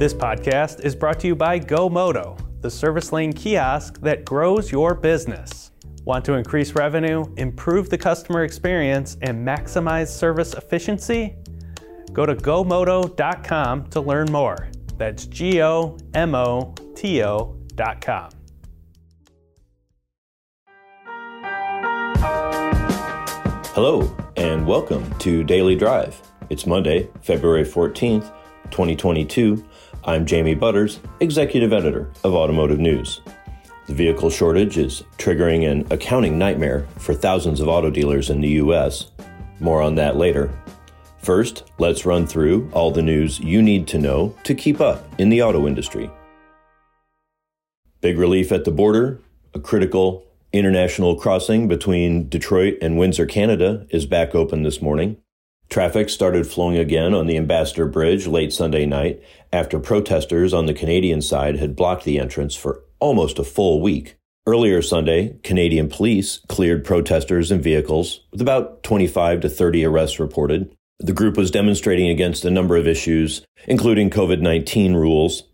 This podcast is brought to you by GoMoto, the service lane kiosk that grows your business. Want to increase revenue, improve the customer experience, and maximize service efficiency? Go to gomoto.com to learn more. That's G O M O T O.com. Hello, and welcome to Daily Drive. It's Monday, February 14th, 2022. I'm Jamie Butters, Executive Editor of Automotive News. The vehicle shortage is triggering an accounting nightmare for thousands of auto dealers in the U.S. More on that later. First, let's run through all the news you need to know to keep up in the auto industry. Big relief at the border, a critical international crossing between Detroit and Windsor, Canada, is back open this morning. Traffic started flowing again on the Ambassador Bridge late Sunday night after protesters on the Canadian side had blocked the entrance for almost a full week. Earlier Sunday, Canadian police cleared protesters and vehicles, with about 25 to 30 arrests reported. The group was demonstrating against a number of issues, including COVID 19 rules.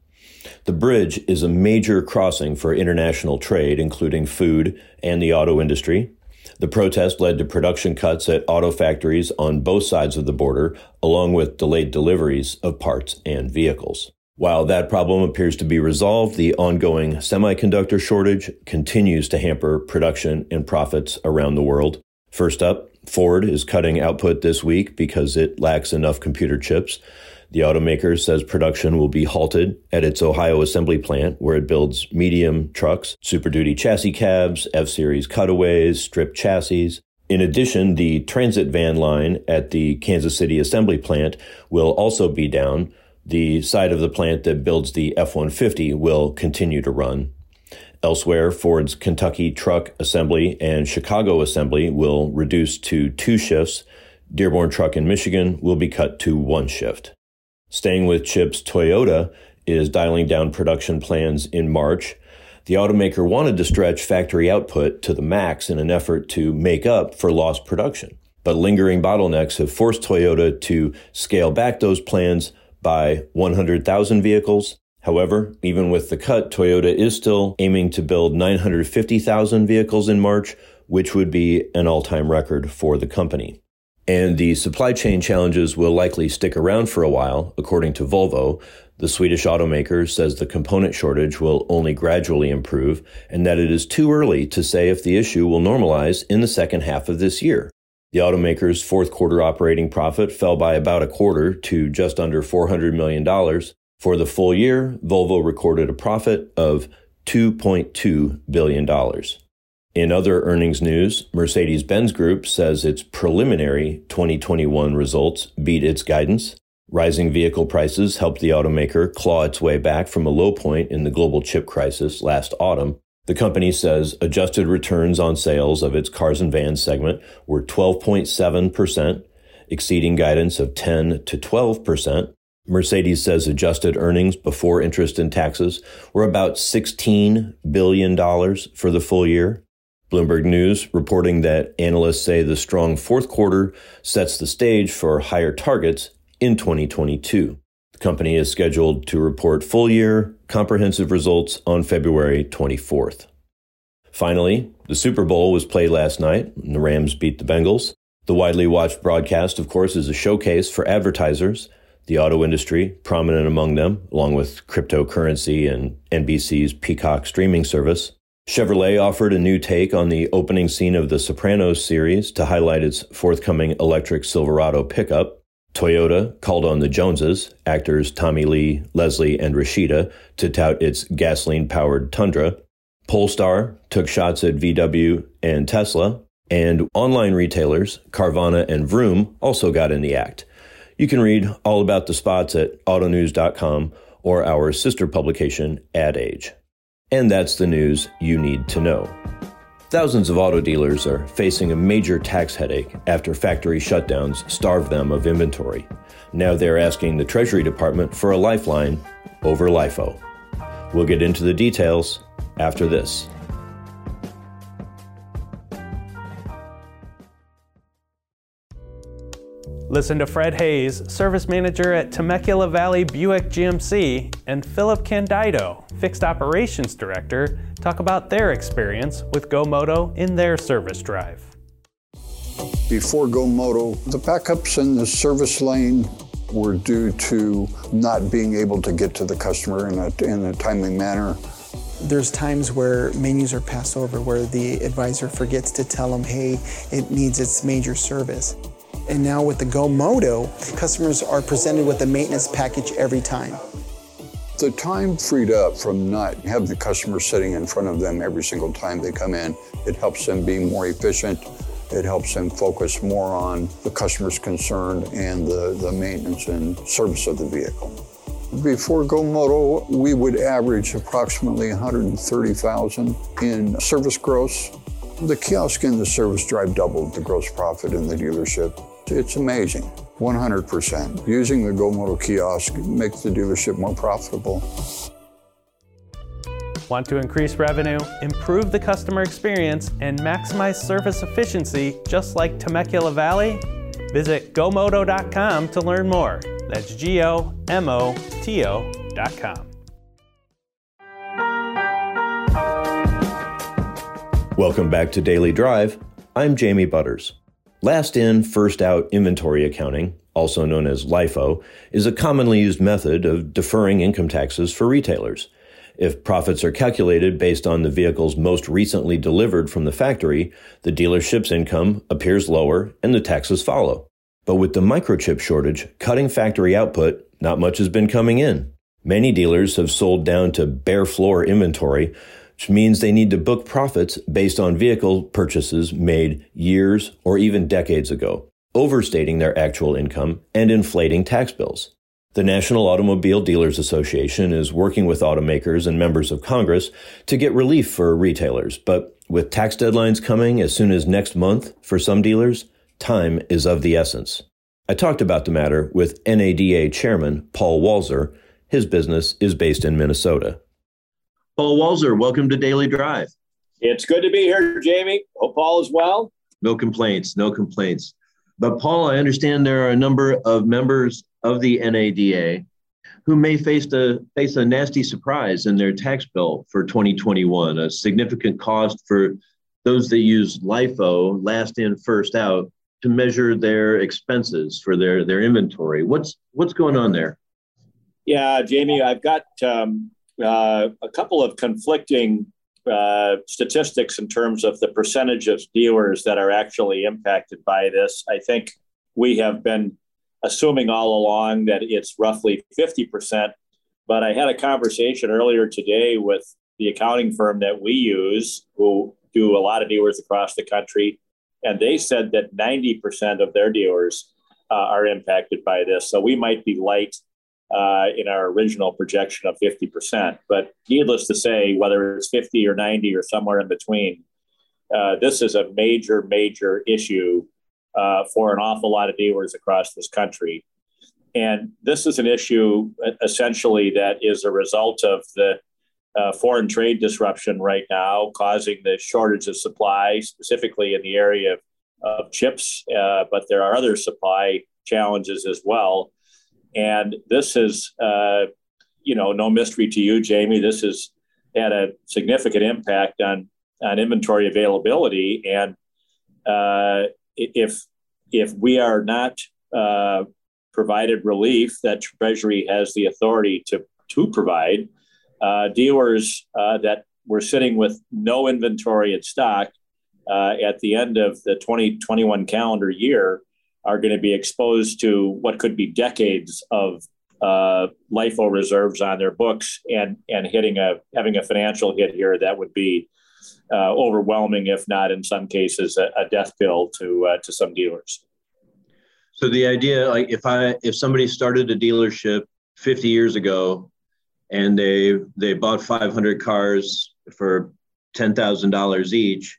The bridge is a major crossing for international trade, including food and the auto industry. The protest led to production cuts at auto factories on both sides of the border, along with delayed deliveries of parts and vehicles. While that problem appears to be resolved, the ongoing semiconductor shortage continues to hamper production and profits around the world. First up, Ford is cutting output this week because it lacks enough computer chips. The automaker says production will be halted at its Ohio assembly plant, where it builds medium trucks, Super Duty chassis cabs, F Series cutaways, strip chassis. In addition, the transit van line at the Kansas City assembly plant will also be down. The side of the plant that builds the F 150 will continue to run. Elsewhere, Ford's Kentucky truck assembly and Chicago assembly will reduce to two shifts. Dearborn Truck in Michigan will be cut to one shift. Staying with chips, Toyota is dialing down production plans in March. The automaker wanted to stretch factory output to the max in an effort to make up for lost production. But lingering bottlenecks have forced Toyota to scale back those plans by 100,000 vehicles. However, even with the cut, Toyota is still aiming to build 950,000 vehicles in March, which would be an all time record for the company. And the supply chain challenges will likely stick around for a while, according to Volvo. The Swedish automaker says the component shortage will only gradually improve and that it is too early to say if the issue will normalize in the second half of this year. The automaker's fourth quarter operating profit fell by about a quarter to just under $400 million. For the full year, Volvo recorded a profit of $2.2 billion. In other earnings news, Mercedes Benz Group says its preliminary 2021 results beat its guidance. Rising vehicle prices helped the automaker claw its way back from a low point in the global chip crisis last autumn. The company says adjusted returns on sales of its cars and vans segment were 12.7%, exceeding guidance of 10 to 12%. Mercedes says adjusted earnings before interest and taxes were about $16 billion for the full year. Bloomberg News reporting that analysts say the strong fourth quarter sets the stage for higher targets in 2022. The company is scheduled to report full year comprehensive results on February 24th. Finally, the Super Bowl was played last night and the Rams beat the Bengals. The widely watched broadcast, of course, is a showcase for advertisers, the auto industry, prominent among them, along with cryptocurrency and NBC's Peacock streaming service. Chevrolet offered a new take on the opening scene of the Sopranos series to highlight its forthcoming electric Silverado pickup. Toyota called on the Joneses, actors Tommy Lee, Leslie, and Rashida, to tout its gasoline powered Tundra. Polestar took shots at VW and Tesla, and online retailers Carvana and Vroom also got in the act. You can read all about the spots at autonews.com or our sister publication, Ad Age. And that's the news you need to know. Thousands of auto dealers are facing a major tax headache after factory shutdowns starved them of inventory. Now they're asking the Treasury Department for a lifeline over LIFO. We'll get into the details after this. Listen to Fred Hayes, service manager at Temecula Valley Buick GMC, and Philip Candido, fixed operations director, talk about their experience with GoMoto in their service drive. Before GoMoto, the backups in the service lane were due to not being able to get to the customer in a, in a timely manner. There's times where menus are passed over where the advisor forgets to tell them, hey, it needs its major service. And now with the GoMoto, customers are presented with a maintenance package every time. The time freed up from not having the customer sitting in front of them every single time they come in, it helps them be more efficient. It helps them focus more on the customer's concern and the, the maintenance and service of the vehicle. Before GoMoto, we would average approximately 130,000 in service gross. The kiosk and the service drive doubled the gross profit in the dealership. It's amazing. 100%. Using the GoMoto kiosk makes the dealership more profitable. Want to increase revenue, improve the customer experience, and maximize service efficiency just like Temecula Valley? Visit gomoto.com to learn more. That's G O M O T O.com. Welcome back to Daily Drive. I'm Jamie Butters. Last in, first out inventory accounting, also known as LIFO, is a commonly used method of deferring income taxes for retailers. If profits are calculated based on the vehicles most recently delivered from the factory, the dealership's income appears lower and the taxes follow. But with the microchip shortage cutting factory output, not much has been coming in. Many dealers have sold down to bare floor inventory, which means they need to book profits based on vehicle purchases made years or even decades ago, overstating their actual income and inflating tax bills. The National Automobile Dealers Association is working with automakers and members of Congress to get relief for retailers, but with tax deadlines coming as soon as next month for some dealers, time is of the essence. I talked about the matter with NADA Chairman Paul Walser. His business is based in Minnesota. Paul Walser, welcome to Daily Drive. It's good to be here, Jamie. Hope all is well. No complaints, no complaints. But Paul, I understand there are a number of members of the NADA who may face a face a nasty surprise in their tax bill for 2021, a significant cost for those that use LIFO, last in, first out, to measure their expenses for their their inventory. What's what's going on there? Yeah, Jamie, I've got um, uh, a couple of conflicting uh, statistics in terms of the percentage of dealers that are actually impacted by this. I think we have been assuming all along that it's roughly 50%. But I had a conversation earlier today with the accounting firm that we use, who do a lot of dealers across the country, and they said that 90% of their dealers uh, are impacted by this. So we might be light uh, in our original projection of 50%. But needless to say, whether it's 50 or 90 or somewhere in between, uh, this is a major, major issue uh, for an awful lot of dealers across this country. And this is an issue essentially that is a result of the uh, foreign trade disruption right now, causing the shortage of supply, specifically in the area of, of chips. Uh, but there are other supply challenges as well. And this is, uh, you know, no mystery to you, Jamie. This has had a significant impact on on inventory availability. And uh, if if we are not uh, provided relief that Treasury has the authority to to provide, uh, dealers uh, that were sitting with no inventory in stock uh, at the end of the 2021 calendar year are going to be exposed to what could be decades of uh, LIFO reserves on their books and and hitting a having a financial hit here that would be uh, overwhelming, if not in some cases a, a death bill to uh, to some dealers. So the idea, like if I if somebody started a dealership 50 years ago and they they bought 500 cars for ten thousand dollars each,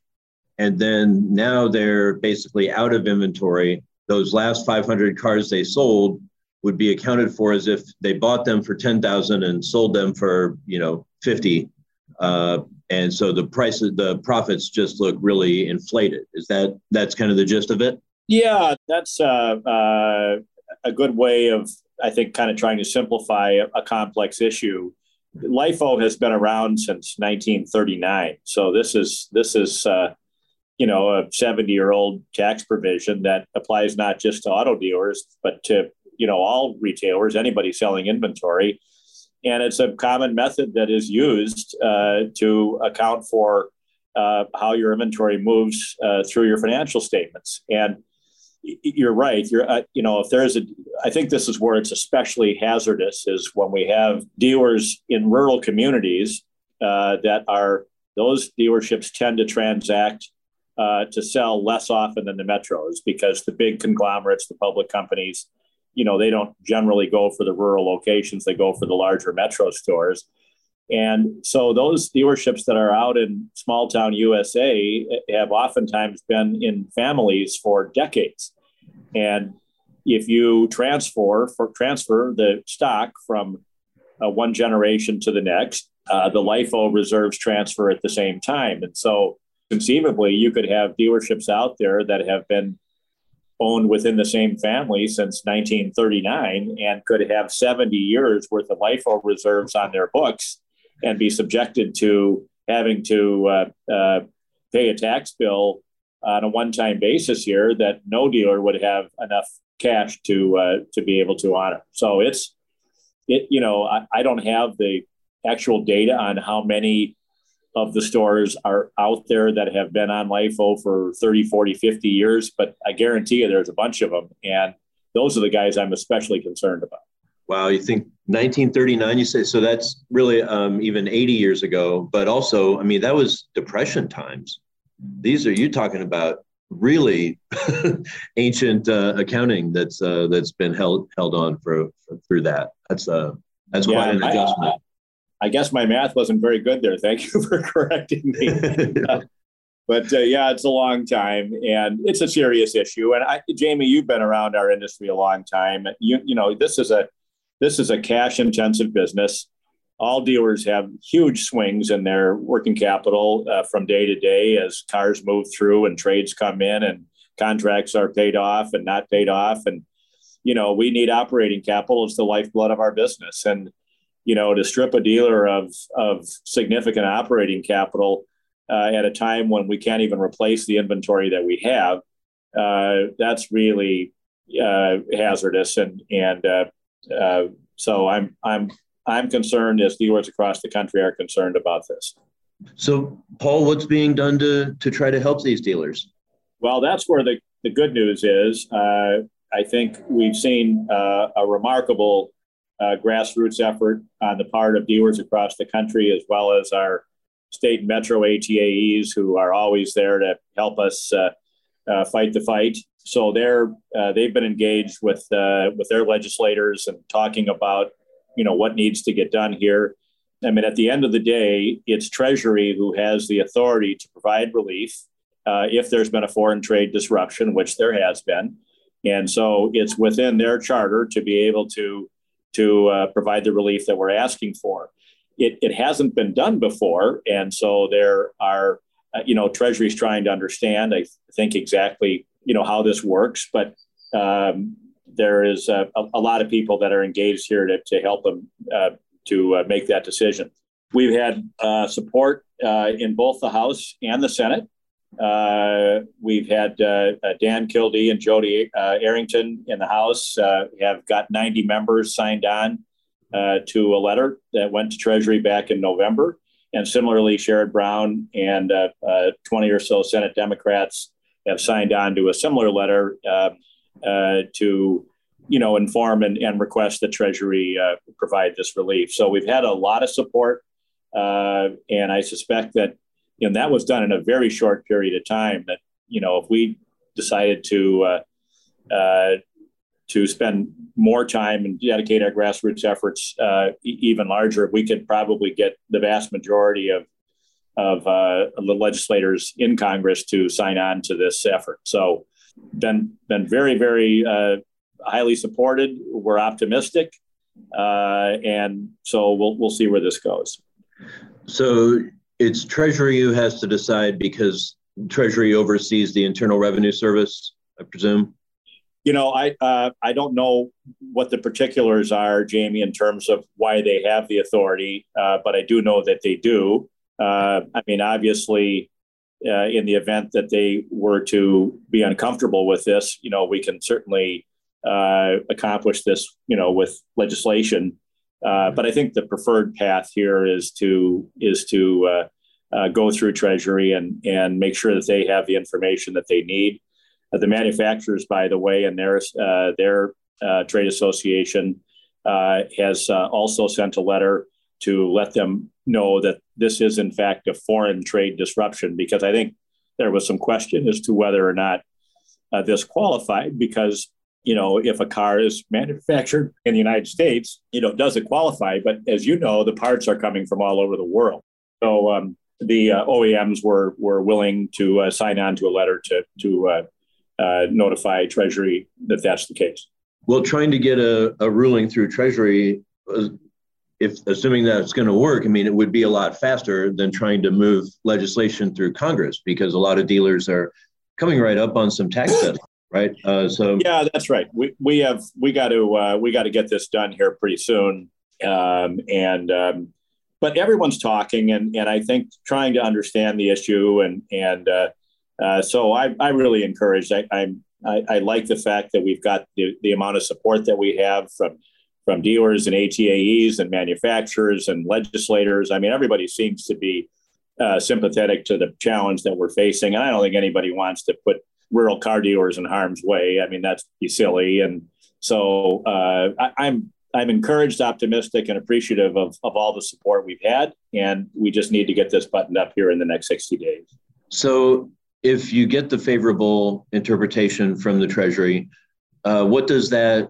and then now they're basically out of inventory those last 500 cars they sold would be accounted for as if they bought them for 10,000 and sold them for, you know, 50. Uh, and so the prices, the profits just look really inflated. Is that, that's kind of the gist of it? Yeah, that's uh, uh, a good way of, I think, kind of trying to simplify a, a complex issue. LIFO has been around since 1939, so this is this is uh, you know a 70 year old tax provision that applies not just to auto dealers but to you know all retailers, anybody selling inventory, and it's a common method that is used uh, to account for uh, how your inventory moves uh, through your financial statements and you're right. You're, uh, you know, if there's a, I think this is where it's especially hazardous is when we have dealers in rural communities uh, that are those dealerships tend to transact uh, to sell less often than the metros because the big conglomerates, the public companies, you know, they don't generally go for the rural locations; they go for the larger metro stores. And so those dealerships that are out in small town USA have oftentimes been in families for decades. And if you transfer for transfer the stock from uh, one generation to the next, uh, the LIFO reserves transfer at the same time. And so conceivably, you could have dealerships out there that have been owned within the same family since 1939 and could have 70 years worth of LIFO reserves on their books and be subjected to having to uh, uh, pay a tax bill on a one-time basis here that no dealer would have enough cash to uh, to be able to honor. So it's it you know I, I don't have the actual data on how many of the stores are out there that have been on LIFO for 30, 40, 50 years, but I guarantee you there's a bunch of them. And those are the guys I'm especially concerned about. Wow, you think 1939? You say so? That's really um, even 80 years ago. But also, I mean, that was Depression times. These are you talking about really ancient uh, accounting that's uh, that's been held held on for, for through that. That's uh that's yeah, quite an adjustment. I, I, guess my math wasn't very good there. Thank you for correcting me. but uh, yeah, it's a long time, and it's a serious issue. And I, Jamie, you've been around our industry a long time. You you know this is a this is a cash intensive business. All dealers have huge swings in their working capital uh, from day to day as cars move through and trades come in and contracts are paid off and not paid off. And, you know, we need operating capital it's the lifeblood of our business. And, you know, to strip a dealer of, of significant operating capital uh, at a time when we can't even replace the inventory that we have, uh, that's really uh, hazardous and, and uh, uh, so I'm I'm I'm concerned as dealers across the country are concerned about this. So, Paul, what's being done to to try to help these dealers? Well, that's where the, the good news is. Uh, I think we've seen uh, a remarkable uh, grassroots effort on the part of dealers across the country, as well as our state metro ATAEs, who are always there to help us uh, uh, fight the fight so they're uh, they've been engaged with uh, with their legislators and talking about you know what needs to get done here. I mean, at the end of the day, it's Treasury who has the authority to provide relief uh, if there's been a foreign trade disruption, which there has been, and so it's within their charter to be able to to uh, provide the relief that we're asking for. It, it hasn't been done before, and so there are uh, you know Treasury's trying to understand. I think exactly you know how this works, but um, there is a, a, lot of people that are engaged here to, to help them uh, to uh, make that decision. We've had uh, support uh, in both the House and the Senate. Uh, we've had uh, Dan Kildee and Jodey Arrington in the House have got 90 members signed on to a letter that went to Treasury back in November. And similarly, Sherrod Brown and 20 or so Senate Democrats have signed on to a similar letter uh, uh, to, you know, inform and, and request that Treasury uh, provide this relief. So we've had a lot of support, uh, and I suspect that, you know, that was done in a very short period of time. That you know, if we decided to uh, uh, to spend more time and dedicate our grassroots efforts uh even larger, we could probably get the vast majority of of uh, the legislators in Congress to sign on to this effort. So, been been very very uh, highly supported. We're optimistic, uh, and so we'll we'll see where this goes. So it's Treasury who has to decide because Treasury oversees the Internal Revenue Service I presume. You know, I uh, I don't know what the particulars are, Jamie, in terms of why they have the authority, uh, but I do know that they do. Uh, I mean, obviously, uh, in the event that they were to be uncomfortable with this, you know, we can certainly uh, accomplish this, you know, with legislation. Uh, but I think the preferred path here is to is to go through Treasury and and make sure that they have the information that they need. Uh, the manufacturers, by the way, and their uh, their uh, trade association has also sent a letter to let them know that this is in fact a foreign trade disruption because I think there was some question as to whether or not uh, this qualified because you know if a car is manufactured in the United States you know does it qualify but as you know the parts are coming from all over the world so um, the uh, OEMs were were willing to uh, sign on to a letter to to uh, notify Treasury that that's the case. Well, trying to get a, a ruling through Treasury, uh, if assuming that it's going to work, I mean, it would be a lot faster than trying to move legislation through Congress because a lot of dealers are coming right up on some tax deadline, right? Uh, so yeah, that's right. We we have we got to uh, we got to get this done here pretty soon, um, and um, but everyone's talking, and and I think trying to understand the issue and and uh, uh, so I, I really encourage. I, I, I like the fact that we've got the, the amount of support that we have from from dealers and ATAEs and manufacturers and legislators. I mean, everybody seems to be uh, sympathetic to the challenge that we're facing, and I don't think anybody wants to put rural car dealers in harm's way. I mean, that's be silly. And so uh, I, I'm I'm encouraged, optimistic, and appreciative of, of all the support we've had. And we just need to get this buttoned up here in the next 60 days. So if you get the favorable interpretation from the Treasury, uh, what does that,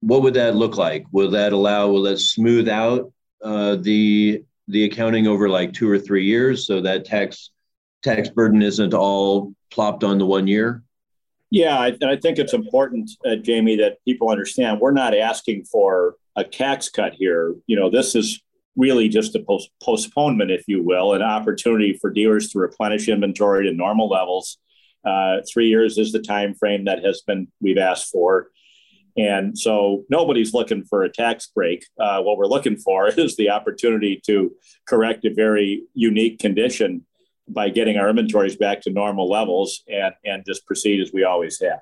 what would that look like? Will that allow, will that smooth out uh, the the accounting over like two or three years, so that tax tax burden isn't all plopped on the one year? Yeah, I, I think it's important, uh, Jamie, that people understand we're not asking for a tax cut here. You know, this is really just a post- postponement, if you will, an opportunity for dealers to replenish inventory to normal levels. Uh, three years is the time frame that has been we've asked for, and so nobody's looking for a tax break. Uh, what we're looking for is the opportunity to correct a very unique condition by getting our inventories back to normal levels and and just proceed as we always have.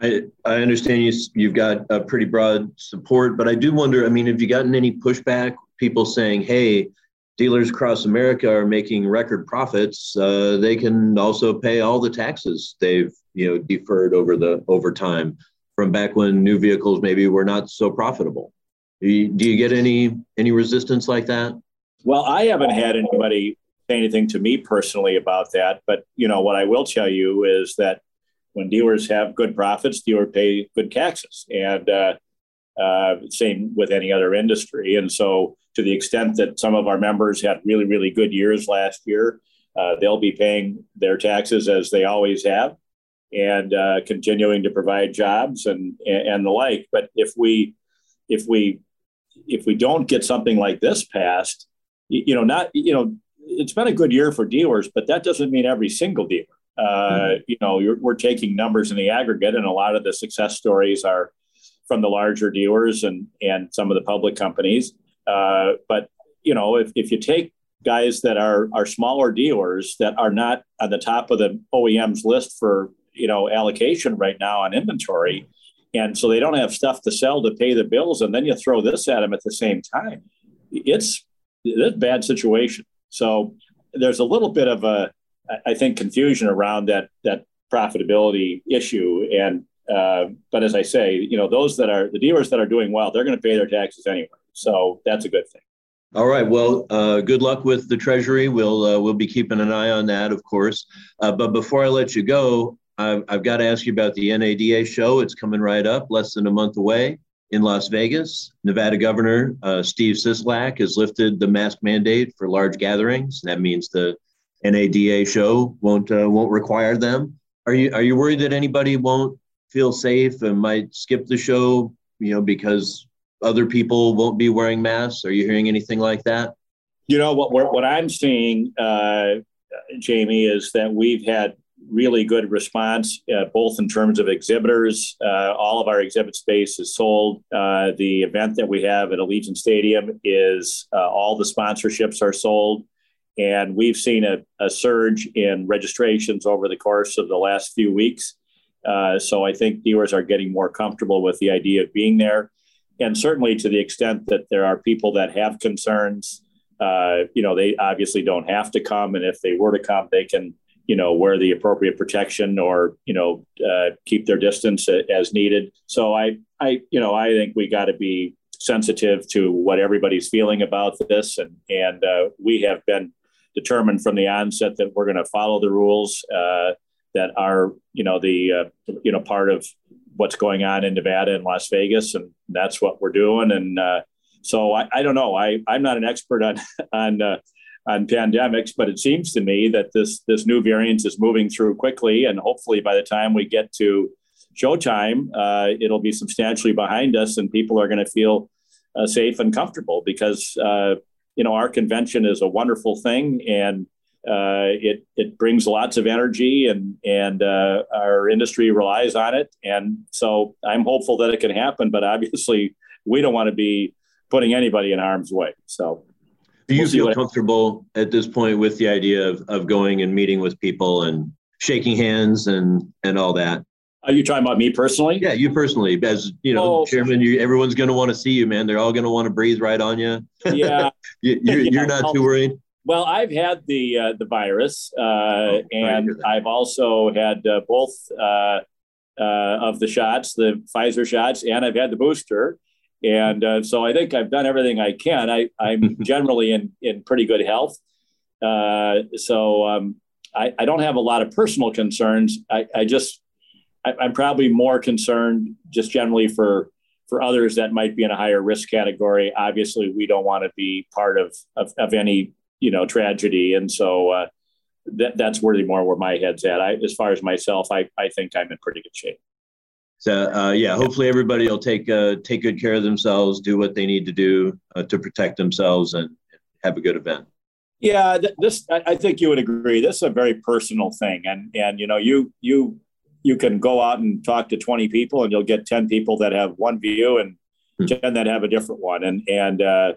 I, I understand you, you've got a pretty broad support, but I do wonder. I mean, have you gotten any pushback people saying, hey, dealers across America are making record profits, uh, they can also pay all the taxes they've you know deferred over the over time from back when new vehicles maybe were not so profitable. Do you, do you get any any resistance like that? Well, I haven't had anybody say anything to me personally about that, but you know what I will tell you is that when dealers have good profits, dealers pay good taxes, and uh, uh, same with any other industry. And so, to the extent that some of our members had really, really good years last year, uh, they'll be paying their taxes as they always have and uh, continuing to provide jobs and, and the like. But if we, if we, if we don't get something like this passed, you know, not, you know, it's been a good year for dealers, but that doesn't mean every single dealer. Uh, mm-hmm. You know, we're taking numbers in the aggregate, and a lot of the success stories are from the larger dealers and and some of the public companies. Uh, but you know, if, if you take guys that are are smaller dealers that are not on the top of the OEM's list for you know allocation right now on inventory, and so they don't have stuff to sell to pay the bills, and then you throw this at them at the same time, it's it's a bad situation. So there's a little bit of a I think confusion around that that profitability issue and uh, but as I say, you know, those that are the dealers that are doing well, they're going to pay their taxes anyway. So that's a good thing. All right. Well, uh, good luck with the Treasury. We'll uh, we'll be keeping an eye on that, of course. Uh, but before I let you go, I've, I've got to ask you about the NADA show. It's coming right up, less than a month away in Las Vegas. Nevada Governor uh, Steve Sisolak has lifted the mask mandate for large gatherings. That means the NADA show won't uh, won't require them. Are you are you worried that anybody won't feel safe and might skip the show, you know, because other people won't be wearing masks? Are you hearing anything like that? You know what? What I'm seeing, uh, Jamie, is that we've had really good response, uh, both in terms of exhibitors. Uh, all of our exhibit space is sold. Uh, the event that we have at Allegiant Stadium is uh, all the sponsorships are sold. And we've seen a, a, surge in registrations over the course of the last few weeks. Uh, so I think viewers are getting more comfortable with the idea of being there. And certainly to the extent that there are people that have concerns, uh, you know, they obviously don't have to come. And if they were to come, they can you know wear the appropriate protection or you know uh, keep their distance as needed. So i i you know i think we got to be sensitive to what everybody's feeling about this and and uh, we have been determined from the onset that we're going to follow the rules uh, that are you know the uh, you know part of what's going on in nevada and las vegas and that's what we're doing. And uh, so I, I don't know. I i'm not an expert on on uh, on pandemics, but it seems to me that this this new variant is moving through quickly, and hopefully by the time we get to showtime, uh, it'll be substantially behind us, and people are going to feel uh, safe and comfortable because uh, you know our convention is a wonderful thing, and uh, it it brings lots of energy, and and uh, our industry relies on it, and so I'm hopeful that it can happen, but obviously we don't want to be putting anybody in harm's way. So. Do you we'll feel comfortable at this point with the idea of, of going and meeting with people and shaking hands and and all that? Are you talking about me personally? Yeah, you personally, as you know, oh, chairman. You, everyone's going to want to see you, man. They're all going to want to breathe right on you. Yeah, you, are you're not too worried. Well, I've had the uh, the virus, uh, oh, and I've also had uh, both uh, uh, of the shots, the Pfizer shots, and I've had the booster. And uh, so I think I've done everything I can. I, I'm generally in, in pretty good health. Uh, so um, I, I, don't have a lot of personal concerns. I, I just, I, am probably more concerned just generally for, for others that might be in a higher risk category. Obviously, we don't want to be part of, of, of any, you know, tragedy. And so uh, that, that's really more where my head's at. I, as far as myself, I, I think I'm in pretty good shape. So uh, yeah, hopefully everybody will take uh, take good care of themselves, do what they need to do uh, to protect themselves, and have a good event. Yeah, this I think you would agree. This is a very personal thing, and and you know you you you can go out and talk to twenty people, and you'll get ten people that have one view and hmm. ten that have a different one, and and uh,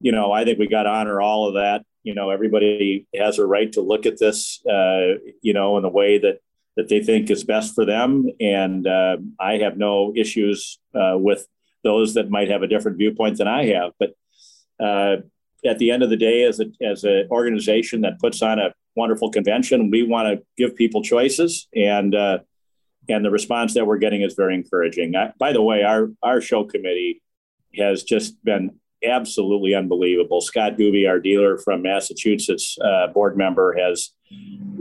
you know I think we got to honor all of that. You know, everybody has a right to look at this, uh, you know, in the way that that they think is best for them. And uh, I have no issues uh, with those that might have a different viewpoint than I have. But uh, at the end of the day, as as an organization that puts on a wonderful convention, we want to give people choices. And uh, and the response that we're getting is very encouraging. I, by the way, our our show committee has just been absolutely unbelievable. Scott Gooby, our dealer from Massachusetts, uh, board member, has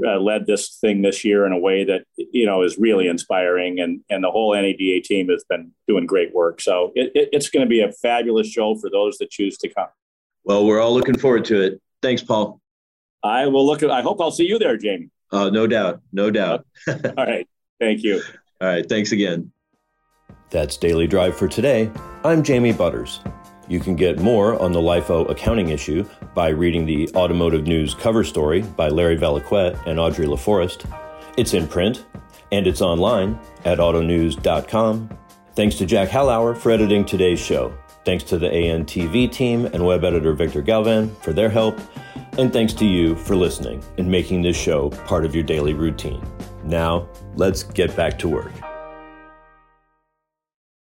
uh, led this thing this year in a way that you know is really inspiring, and and the whole NADA team has been doing great work. So it, it, it's going to be a fabulous show for those that choose to come. Well, we're all looking forward to it. Thanks, Paul. I will look. At, I hope I'll see you there, Jamie. Uh, no doubt, no doubt. all right. Thank you. All right. Thanks again. That's Daily Drive for today. I'm Jamie Butters. You can get more on the LIFO accounting issue by reading the Automotive News cover story by Larry Vellequette and Audrey LaForest. It's in print and it's online at autonews.com. Thanks to Jack Hallauer for editing today's show. Thanks to the ANTV team and web editor Victor Galvan for their help. And thanks to you for listening and making this show part of your daily routine. Now, let's get back to work.